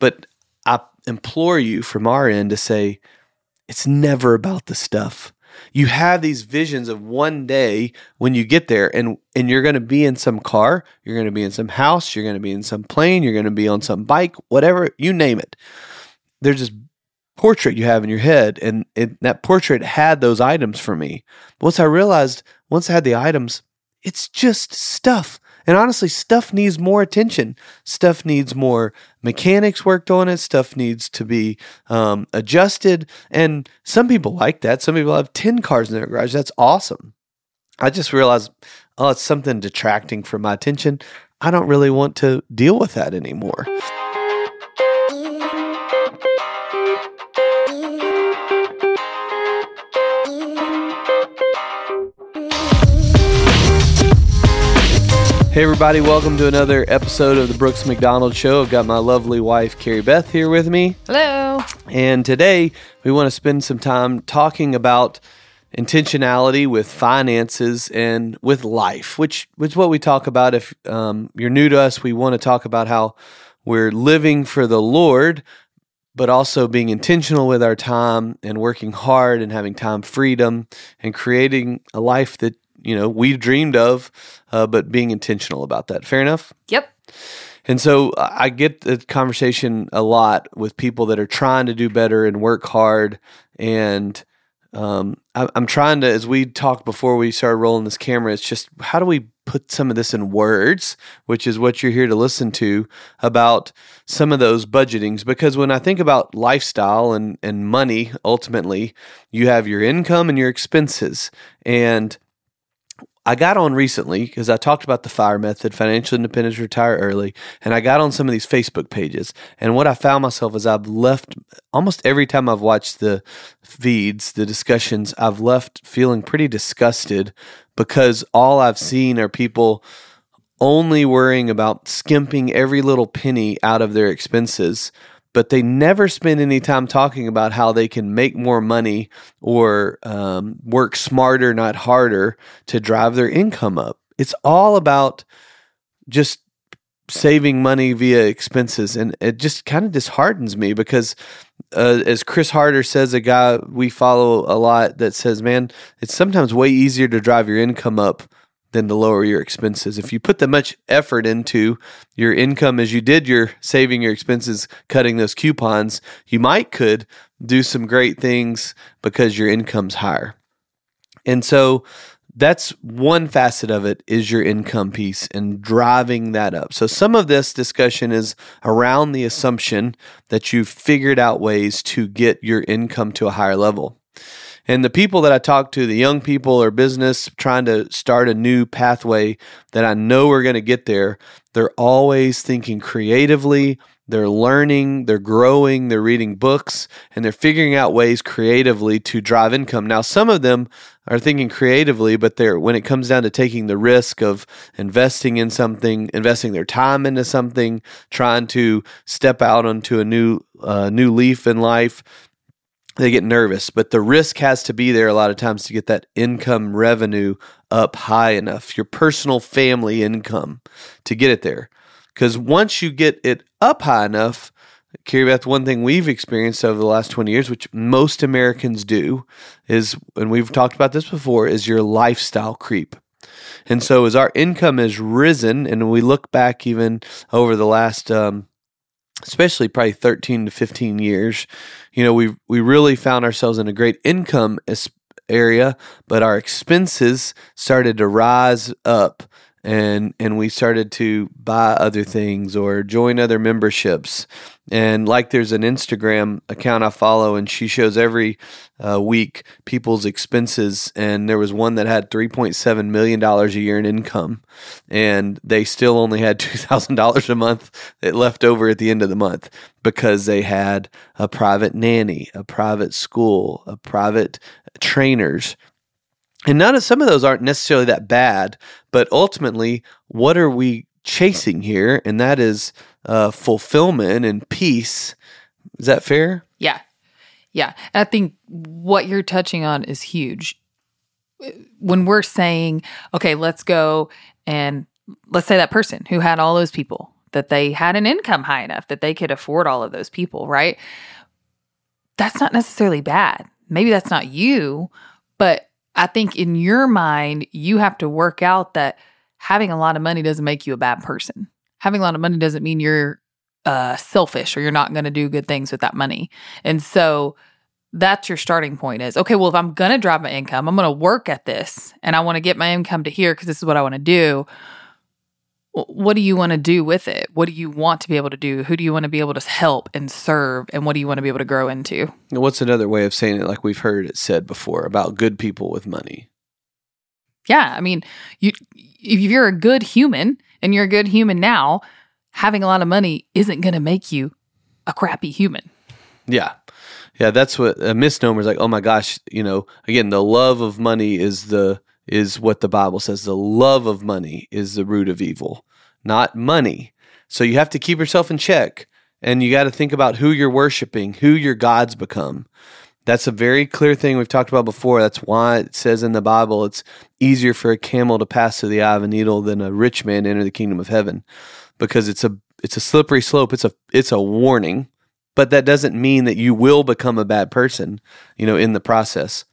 But I implore you from our end to say, it's never about the stuff. You have these visions of one day when you get there and and you're going to be in some car, you're going to be in some house, you're going to be in some plane, you're going to be on some bike, whatever, you name it. There's this portrait you have in your head and it, that portrait had those items for me. Once I realized, once I had the items, it's just stuff. And honestly, stuff needs more attention. Stuff needs more mechanics worked on it. Stuff needs to be um, adjusted. And some people like that. Some people have 10 cars in their garage. That's awesome. I just realized, oh, it's something detracting from my attention. I don't really want to deal with that anymore. Hey, everybody, welcome to another episode of the Brooks McDonald Show. I've got my lovely wife, Cari Beth, here with me. Hello. And today we want to spend some time talking about intentionality with finances and with life, which, which is what we talk about. If um, you're new to us, we want to talk about how we're living for the Lord, but also being intentional with our time and working hard and having time freedom and creating a life that you know we dreamed of, uh, but being intentional about that. Fair enough. Yep. And so I get the conversation a lot with people that are trying to do better and work hard. And um, I, I'm trying to, as we talked before we started rolling this camera, it's just how do we put some of this in words, which is what you're here to listen to about some of those budgetings. Because when I think about lifestyle and, and money, ultimately, you have your income and your expenses. And I got on recently because I talked about the FIRE method, financial independence, retire early, and I got on some of these Facebook pages. And what I found myself is I've left almost every time I've watched the feeds, the discussions, I've left feeling pretty disgusted because all I've seen are people only worrying about skimping every little penny out of their expenses but they never spend any time talking about how they can make more money or um, work smarter, not harder, to drive their income up. It's all about just saving money via expenses. And it just kind of disheartens me because, uh, as Chris Harder says, a guy we follow a lot that says, man, it's sometimes way easier to drive your income up than to lower your expenses. If you put that much effort into your income as you did your saving your expenses, cutting those coupons, you might could do some great things because your income's higher. And so that's one facet of it is your income piece and driving that up. So some of this discussion is around the assumption that you've figured out ways to get your income to a higher level. And the people that I talk to, the young people or business trying to start a new pathway that I know we're going to get there, they're always thinking creatively. They're learning, they're growing, they're reading books, and they're figuring out ways creatively to drive income. Now, some of them are thinking creatively, but they're when it comes down to taking the risk of investing in something, investing their time into something, trying to step out onto a new uh, new leaf in life, they get nervous, but the risk has to be there a lot of times to get that income revenue up high enough, your personal family income to get it there. Because once you get it up high enough, Cari Beth, one thing we've experienced over the last 20 years, which most Americans do, is, and we've talked about this before, is your lifestyle creep. And so as our income has risen, and we look back even over the last um, especially probably 13 to 15 years, you know, we we really found ourselves in a great income area, but our expenses started to rise up and and we started to buy other things or join other memberships. And like there's an instagram account i follow and she shows every uh, week people's expenses and there was one that had 3.7 million dollars a year in income and they still only had $2000 a month that left over at the end of the month because they had a private nanny a private school a private trainers and none of some of those aren't necessarily that bad, but ultimately, what are we chasing here? And that is uh, fulfillment and peace. Is that fair? Yeah. Yeah. And I think what you're touching on is huge. When we're saying, okay, let's go and let's say that person who had all those people that they had an income high enough that they could afford all of those people, right? That's not necessarily bad. Maybe that's not you, but I think in your mind, you have to work out that having a lot of money doesn't make you a bad person. Having a lot of money doesn't mean you're uh, selfish or you're not going to do good things with that money. And so that's your starting point is okay, well, if I'm going to drive my income, I'm going to work at this and I want to get my income to here because this is what I want to do. What do you want to do with it? What do you want to be able to do? Who do you want to be able to help and serve? And what do you want to be able to grow into? What's another way of saying it, like we've heard it said before, about good people with money? Yeah. I mean, you if you're a good human and you're a good human now, having a lot of money isn't going to make you a crappy human. Yeah. Yeah, that's what a misnomer is like. Oh my gosh, you know, again, the love of money is the is what the Bible says. The love of money is the root of evil, not money. So you have to keep yourself in check and you got to think about who you're worshiping, who your gods become. That's a very clear thing we've talked about before. That's why it says in the Bible it's easier for a camel to pass through the eye of a needle than a rich man enter the kingdom of heaven because it's a it's a slippery slope. It's a it's a warning but that doesn't mean that you will become a bad person, you know, in the process.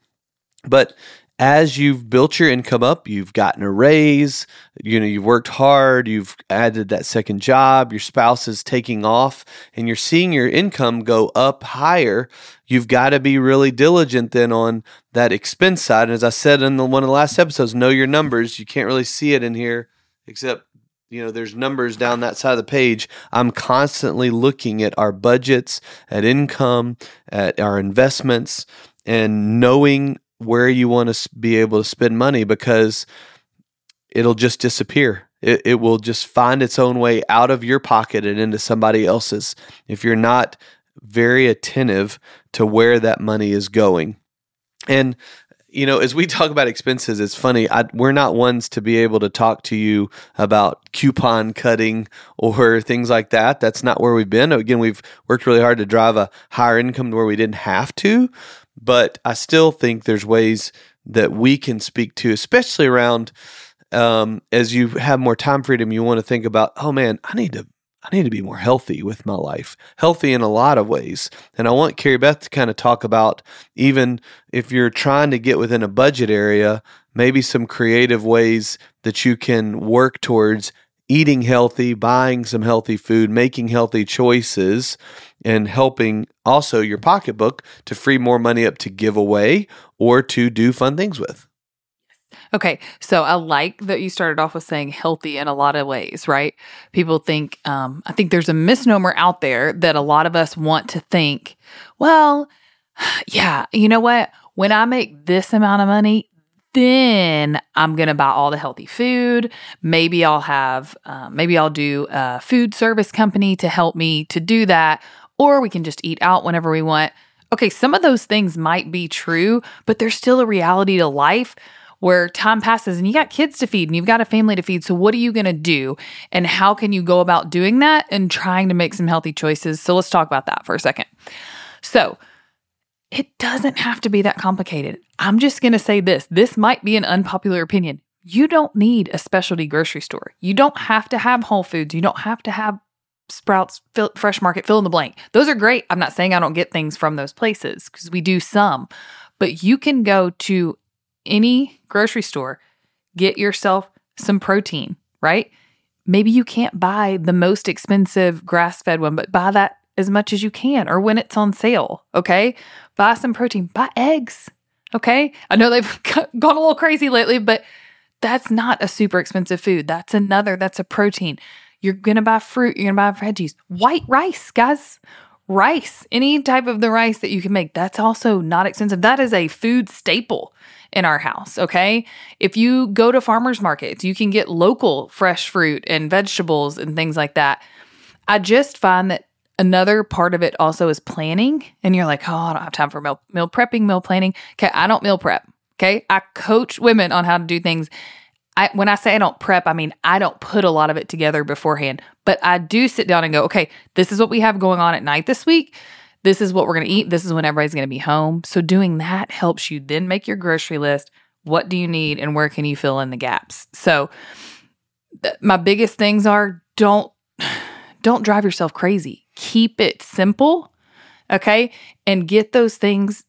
But as you've built your income up, you've gotten a raise, you know, you've worked hard, you've added that second job, your spouse is taking off, and you're seeing your income go up higher. You've got to be really diligent then on that expense side. And as I said in the, one of the last episodes, know your numbers. You can't really see it in here, except you know there's numbers down that side of the page i'm constantly looking at our budgets at income at our investments and knowing where you want to be able to spend money because it'll just disappear it, it will just find its own way out of your pocket and into somebody else's if you're not very attentive to where that money is going and you know, as we talk about expenses, it's funny. I, we're not ones to be able to talk to you about coupon cutting or things like that. That's not where we've been. Again, we've worked really hard to drive a higher income to where we didn't have to. But I still think there's ways that we can speak to, especially around um, as you have more time freedom. You want to think about, oh man, I need to I need to be more healthy with my life, healthy in a lot of ways. And I want Cari Beth to kind of talk about even if you're trying to get within a budget area, maybe some creative ways that you can work towards eating healthy, buying some healthy food, making healthy choices, and helping also your pocketbook to free more money up to give away or to do fun things with. Okay, so I like that you started off with saying healthy in a lot of ways, right? People think, um, I think there's a misnomer out there that a lot of us want to think, well, yeah, you know what? When I make this amount of money, then I'm going to buy all the healthy food. Maybe I'll have, um, maybe I'll do a food service company to help me to do that, or we can just eat out whenever we want. Okay, some of those things might be true, but there's still a reality to life where time passes and you got kids to feed and you've got a family to feed. So, what are you going to do? And how can you go about doing that and trying to make some healthy choices? So, let's talk about that for a second. So, it doesn't have to be that complicated. I'm just going to say this this might be an unpopular opinion. You don't need a specialty grocery store. You don't have to have Whole Foods. You don't have to have Sprouts, Fresh Market, fill in the blank. Those are great. I'm not saying I don't get things from those places because we do some, but you can go to any grocery store, get yourself some protein, right? Maybe you can't buy the most expensive grass fed one, but buy that as much as you can or when it's on sale, okay? Buy some protein, buy eggs, okay? I know they've gone a little crazy lately, but that's not a super expensive food. That's another, that's a protein. You're gonna buy fruit, you're gonna buy veggies. White rice, guys. Rice, any type of the rice that you can make, that's also not expensive. That is a food staple in our house. Okay. If you go to farmers markets, you can get local fresh fruit and vegetables and things like that. I just find that another part of it also is planning. And you're like, oh, I don't have time for meal, meal prepping, meal planning. Okay. I don't meal prep. Okay. I coach women on how to do things. I, when I say I don't prep, I mean I don't put a lot of it together beforehand, but I do sit down and go, okay, this is what we have going on at night this week this is what we're going to eat. This is when everybody's going to be home. So doing that helps you then make your grocery list. What do you need and where can you fill in the gaps? So th- my biggest things are don't don't drive yourself crazy. Keep it simple, okay? And get those things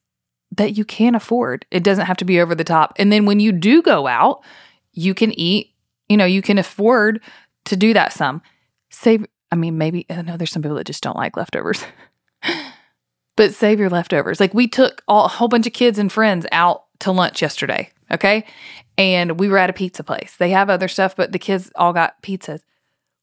that you can afford. It doesn't have to be over the top. And then when you do go out, you can eat, you know, you can afford to do that some. Save, I mean, maybe, I know there's some people that just don't like leftovers, but save your leftovers. Like we took all, a whole bunch of kids and friends out to lunch yesterday, okay? And we were at a pizza place. They have other stuff, but the kids all got pizzas.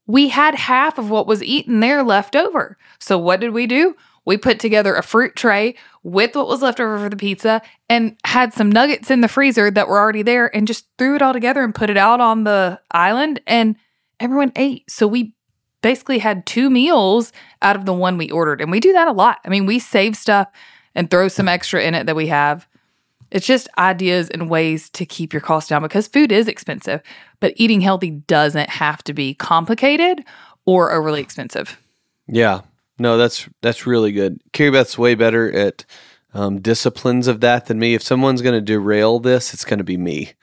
We had half of what was eaten there left over. So what did we do? We put together a fruit tray with what was left over for the pizza and had some nuggets in the freezer that were already there and just threw it all together and put it out on the island and everyone ate. So we basically had two meals out of the one we ordered. And we do that a lot. I mean, we save stuff and throw some extra in it that we have. It's just ideas and ways to keep your costs down because food is expensive, but eating healthy doesn't have to be complicated or overly expensive. Yeah, no, that's that's really good. Cari Beth's way better at um, disciplines of that than me. If someone's going to derail this, it's going to be me.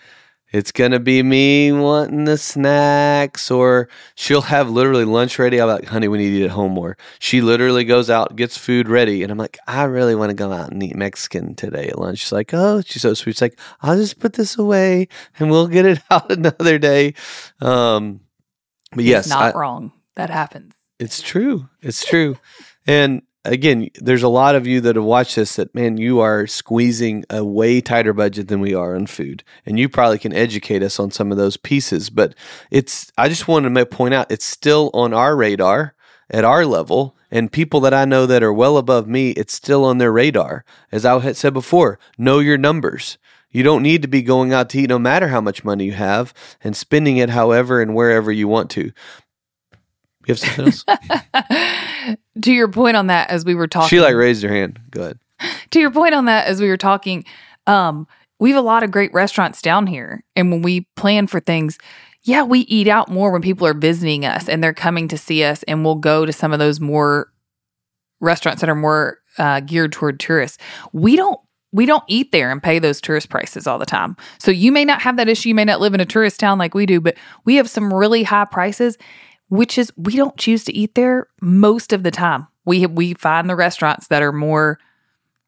It's to be me wanting the snacks, or she'll have literally lunch ready. I'm like, honey, we need to eat at home more. She literally goes out, gets food ready, and I'm like, I really want to go out and eat Mexican today at lunch. She's like, oh, she's so sweet. She's like, I'll just put this away and we'll get it out another day. Um, but yes, not I, wrong. That happens. It's true. It's true. and again, there's a lot of you that have watched this that, man, you are squeezing a way tighter budget than we are on food. And you probably can educate us on some of those pieces. But it's, I just wanted to point out, it's still on our radar at our level. And people that I know that are well above me, it's still on their radar. As I had said before, know your numbers. You don't need to be going out to eat no matter how much money you have and spending it however and wherever you want to. You have something else? to your point on that, as we were talking, she like raised her hand. Go ahead. To your point on that, as we were talking, um, we have a lot of great restaurants down here, and when we plan for things, yeah, we eat out more when people are visiting us and they're coming to see us, and we'll go to some of those more restaurants that are more uh, geared toward tourists. We don't we don't eat there and pay those tourist prices all the time. So you may not have that issue. You may not live in a tourist town like we do, but we have some really high prices which is we don't choose to eat there most of the time. We we find the restaurants that are more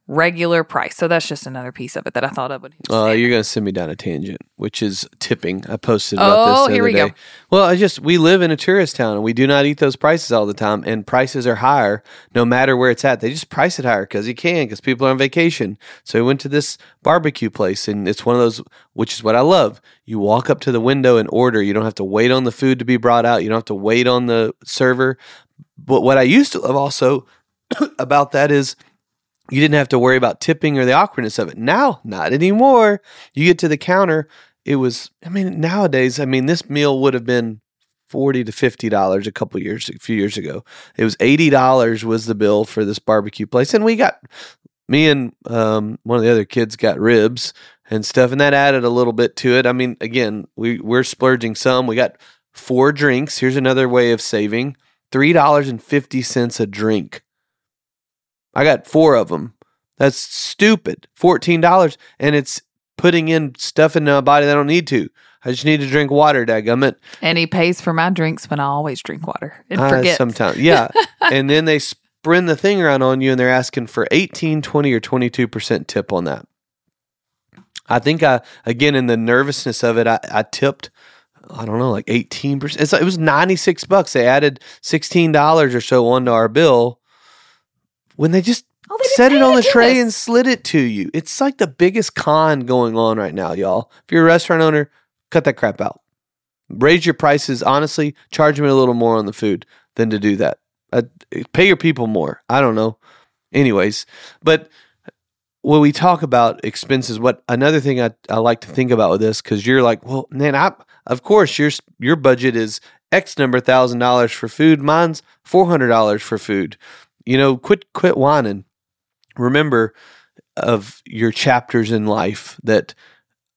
regular price. So that's just another piece of it that I thought of. When uh, you're going to send me down a tangent, which is tipping. I posted about oh, this. Oh, here we day. go. Well, I just we live in a tourist town and we do not eat those prices all the time, and prices are higher no matter where it's at. They just price it higher because you can because people are on vacation. So we went to this barbecue place, and it's one of those, which is what I love. You walk up to the window and order. You don't have to wait on the food to be brought out. You don't have to wait on the server. But what I used to love also about that is you didn't have to worry about tipping or the awkwardness of it. Now, not anymore. You get to the counter, it was I mean, nowadays, I mean, this meal would have been 40 to 50 dollars a couple years a few years ago. It was 80 dollars was the bill for this barbecue place and we got me and um, one of the other kids got ribs and stuff and that added a little bit to it. I mean, again, we we're splurging some. We got four drinks. Here's another way of saving. $3.50 a drink I got four of them. That's stupid. $14. And it's putting in stuff in my body that I don't need to. I just need to drink water, dadgummit. And he pays for my drinks when I always drink water and uh, forget. Sometimes, yeah. and then they sprint the thing around on you and they're asking for 18, 20, or 22% tip on that. I think I, again, in the nervousness of it, I, I tipped, I don't know, like 18%. It's, it was 96 bucks. They added $16 or so onto our bill when they just oh, they set it on the tray and slid it to you. It's like the biggest con going on right now, y'all. If you're a restaurant owner, cut that crap out. Raise your prices. Honestly, charge me a little more on the food than to do that. Uh, pay your people more. I don't know. Anyways, but when we talk about expenses, what another thing I, I like to think about with this, because you're like, well, man, I of course your your budget is X number thousand dollars for food. Mine's four hundred dollars for food. You know, quit quit whining. Remember of your chapters in life that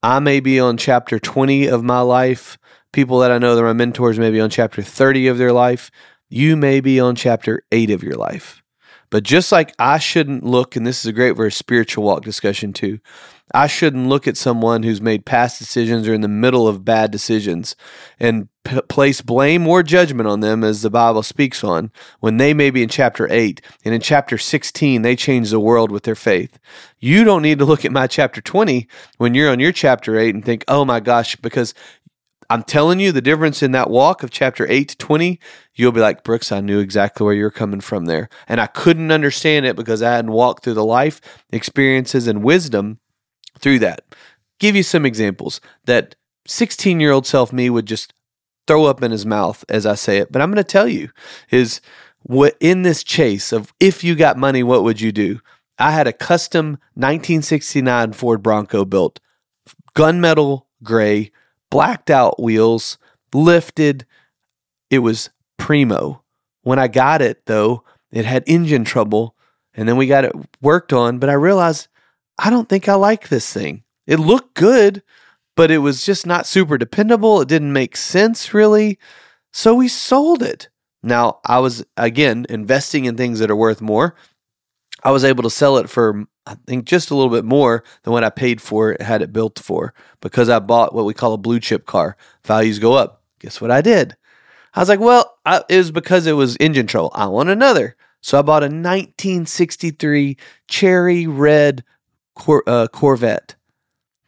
I may be on chapter 20 of my life. People that I know that are my mentors may be on chapter 30 of their life. You may be on chapter 8 of your life. But just like I shouldn't look, and this is a great very spiritual walk discussion too, I shouldn't look at someone who's made past decisions or in the middle of bad decisions and p- place blame or judgment on them as the Bible speaks on when they may be in chapter 8 and in chapter 16 they change the world with their faith. You don't need to look at my chapter 20 when you're on your chapter 8 and think, "Oh my gosh," because I'm telling you the difference in that walk of chapter 8 to 20, you'll be like, Brooks, I knew exactly where you're coming from there. And I couldn't understand it because I hadn't walked through the life experiences and wisdom through that. Give you some examples that 16 year old self me would just throw up in his mouth as I say it. But I'm going to tell you is what in this chase of if you got money, what would you do? I had a custom 1969 Ford Bronco built, gunmetal gray blacked out wheels, lifted. It was primo. When I got it, though, it had engine trouble. And then we got it worked on. But I realized I don't think I like this thing. It looked good, but it was just not super dependable. It didn't make sense, really. So we sold it. Now, I was, again, investing in things that are worth more. I was able to sell it for I think just a little bit more than what I paid for it had it built for because I bought what we call a blue chip car. Values go up. Guess what I did? I was like, well, I, it was because it was engine trouble. I want another. So I bought a 1963 cherry red Cor- uh, Corvette.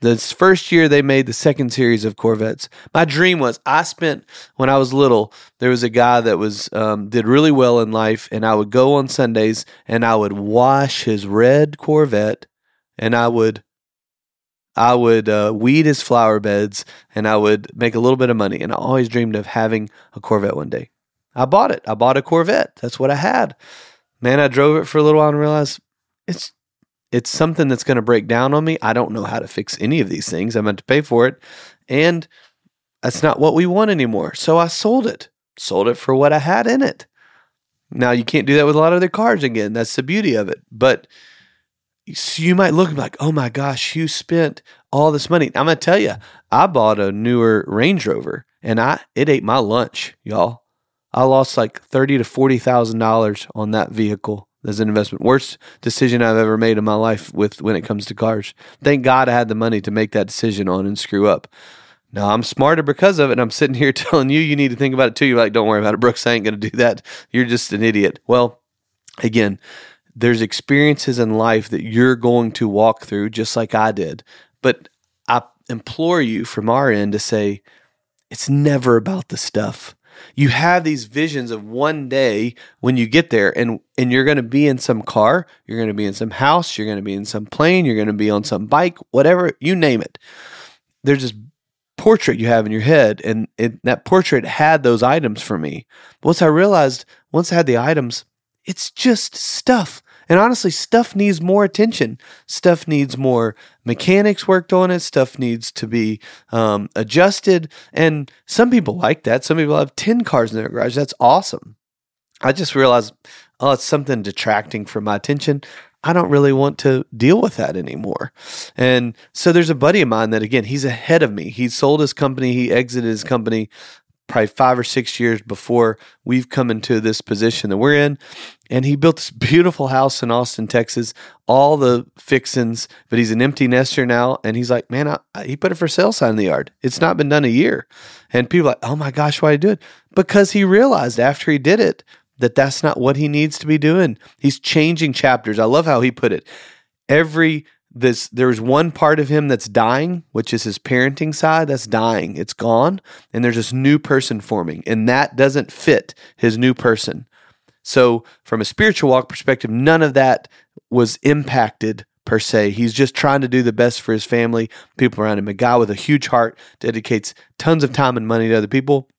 This first year they made the second series of Corvettes. My dream was I spent when I was little. There was a guy that was um, did really well in life, and I would go on Sundays and I would wash his red Corvette, and I would I would uh, weed his flower beds, and I would make a little bit of money. And I always dreamed of having a Corvette one day. I bought it. I bought a Corvette. That's what I had. Man, I drove it for a little while and realized it's it's something that's going to break down on me. I don't know how to fix any of these things. I'm going to pay for it. And that's not what we want anymore. So I sold it, sold it for what I had in it. Now, you can't do that with a lot of other cars again. That's the beauty of it. But you might look like, oh my gosh, you spent all this money. I'm going to tell you, I bought a newer Range Rover and I it ate my lunch, y'all. I lost like thirty to forty thousand dollars on that vehicle as an investment. Worst decision I've ever made in my life with when it comes to cars. Thank God I had the money to make that decision on and screw up. Now I'm smarter because of it. And I'm sitting here telling you you need to think about it too. You're like, don't worry about it, Brooks. I ain't going to do that. You're just an idiot. Well, again, there's experiences in life that you're going to walk through just like I did. But I implore you from our end to say, it's never about the stuff you have these visions of one day when you get there and and you're going to be in some car you're going to be in some house you're going to be in some plane you're going to be on some bike whatever you name it. There's this portrait you have in your head and it, that portrait had those items for me. Once i realized once i had the items it's just stuff and honestly, stuff needs more attention. Stuff needs more mechanics worked on it. Stuff needs to be um, adjusted. And some people like that. Some people have 10 cars in their garage. That's awesome. I just realized, oh, it's something detracting from my attention. I don't really want to deal with that anymore. And so there's a buddy of mine that, again, he's ahead of me. He sold his company, he exited his company probably five or six years before we've come into this position that we're in. And he built this beautiful house in Austin, Texas, all the fixins, but he's an empty nester now. And he's like, man, I, I, he put a for sale sign in the yard. It's not been done a year. And people like, oh my gosh, why did he do it? Because he realized after he did it that that's not what he needs to be doing. He's changing chapters. I love how he put it. Every this there's one part of him that's dying, which is his parenting side that's dying. It's gone, and there's this new person forming, and that doesn't fit his new person. So, from a spiritual walk perspective, none of that was impacted per se. He's just trying to do the best for his family, people around him. A guy with a huge heart dedicates tons of time and money to other people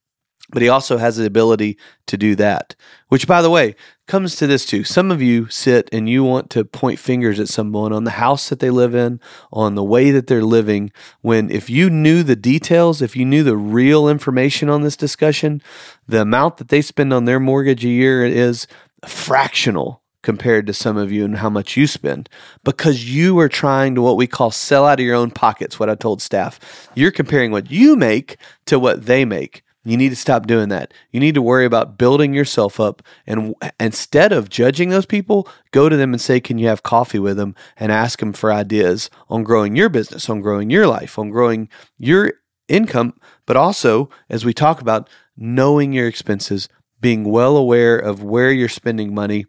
but he also has the ability to do that. Which, by the way, comes to this too. Some of you sit and you want to point fingers at someone on the house that they live in, on the way that they're living. When if you knew the details, if you knew the real information on this discussion, the amount that they spend on their mortgage a year is fractional compared to some of you and how much you spend because you are trying to what we call sell out of your own pockets what i told staff you're comparing what you make to what they make You need to stop doing that. You need to worry about building yourself up. And instead of judging those people, go to them and say, Can you have coffee with them? And ask them for ideas on growing your business, on growing your life, on growing your income. But also, as we talk about, knowing your expenses, being well aware of where you're spending money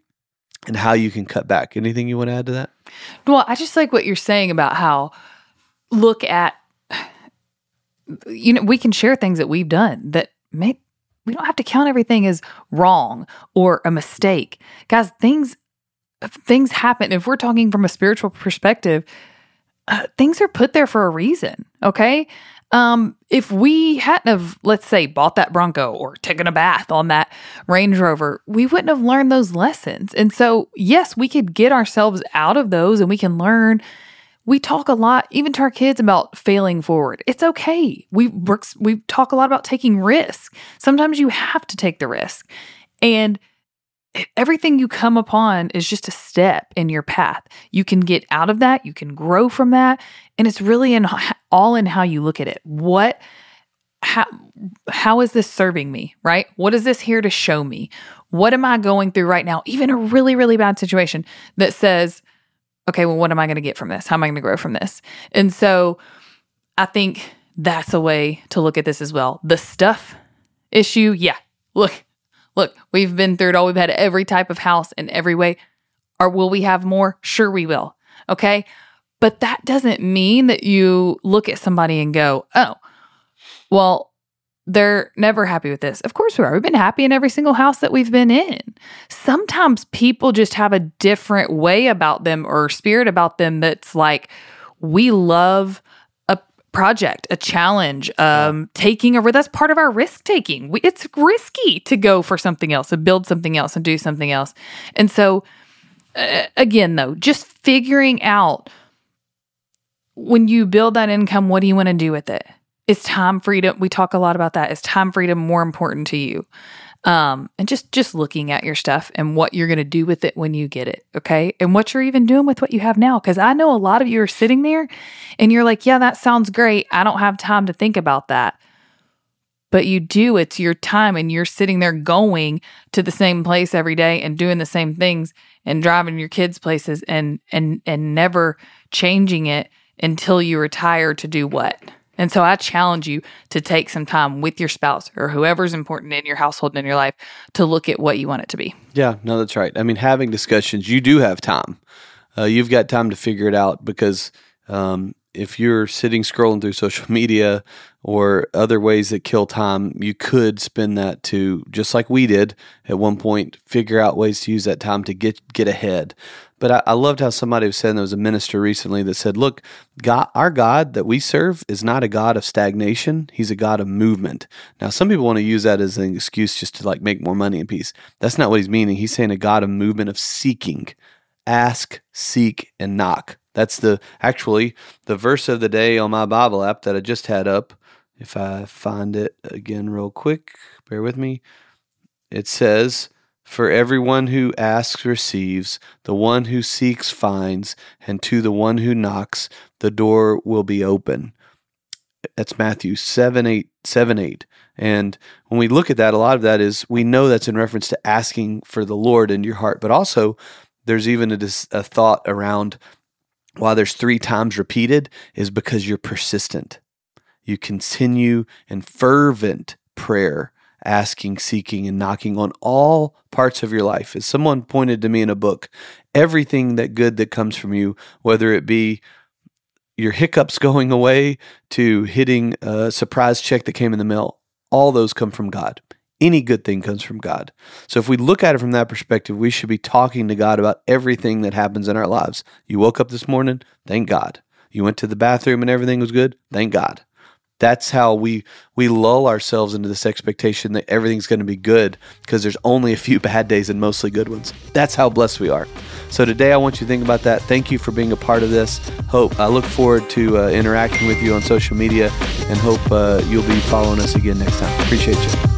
and how you can cut back. Anything you want to add to that? Well, I just like what you're saying about how look at you know, we can share things that we've done that may we don't have to count everything as wrong or a mistake. Guys, things things happen. If we're talking from a spiritual perspective, uh, things are put there for a reason, okay? Um, if we hadn't have, let's say, bought that Bronco or taken a bath on that Range Rover, we wouldn't have learned those lessons. And so, yes, we could get ourselves out of those and we can learn we talk a lot, even to our kids, about failing forward. It's okay. We work, we talk a lot about taking risks. Sometimes you have to take the risk, and everything you come upon is just a step in your path. You can get out of that. You can grow from that, and it's really in all in how you look at it. What how how is this serving me right what is this here to show me what am i going through right now even a really really bad situation that says okay, well, what am I going to get from this? How am I going to grow from this? And so I think that's a way to look at this as well. The stuff issue, yeah. Look, look, we've been through it all. We've had every type of house in every way. Or will we have more? Sure, we will. Okay. But that doesn't mean that you look at somebody and go, oh, well, they're never happy with this. Of course we are. We've been happy in every single house that we've been in. Sometimes people just have a different way about them or spirit about them that's like, we love a project, a challenge, um, taking over. That's part of our risk taking. It's risky to go for something else and build something else and do something else. And so, uh, again, though, just figuring out when you build that income, what do you want to do with it? Is time freedom we talk a lot about that. Is time freedom more important to you? Um, and just just looking at your stuff and what you're going to do with it when you get it okay? And what you're even doing with what you have now. Because i know a lot of you are sitting there and you're like yeah that sounds great. I don't have time to think about that. But you do it's your time and you're sitting there going to the same place every day and doing the same things and driving your kids places and and and never changing it until you retire to do what and so I challenge you to take some time with your spouse or whoever's important in your household and in your life to look at what you want it to be. Yeah, no, that's right. I mean, having discussions, you do have time. Uh, you've got time to figure it out because um, if you're sitting scrolling through social media or other ways that kill time, you could spend that to just like we did at one point, figure out ways to use that time to get get ahead. But I, I loved how somebody was saying there was a minister recently that said, "Look, God, our God that we serve is not a God of stagnation; He's a God of movement." Now, some people want to use that as an excuse just to like make more money in peace. That's not what He's meaning. He's saying a God of movement of seeking, ask, seek, and knock. That's the actually the verse of the day on my Bible app that I just had up. If I find it again real quick, bear with me. It says, for everyone who asks receives, the one who seeks finds, and to the one who knocks, the door will be open. That's Matthew 7 8, 7 8. And when we look at that, a lot of that is we know that's in reference to asking for the Lord in your heart, but also there's even a, a thought around why there's three times repeated is because you're persistent. You continue in fervent prayer asking, seeking, and knocking on all parts of your life. As someone pointed to me in a book, everything that good that comes from you, whether it be your hiccups going away to hitting a surprise check that came in the mail, all those come from God. Any good thing comes from God. So if we look at it from that perspective, we should be talking to God about everything that happens in our lives. You woke up this morning, thank God. You went to the bathroom and everything was good, thank God that's how we we lull ourselves into this expectation that everything's going to be good because there's only a few bad days and mostly good ones. That's how blessed we are. So today I want you to think about that. Thank you for being a part of this. Hope I look forward to uh, interacting with you on social media and hope uh, you'll be following us again next time. Appreciate you.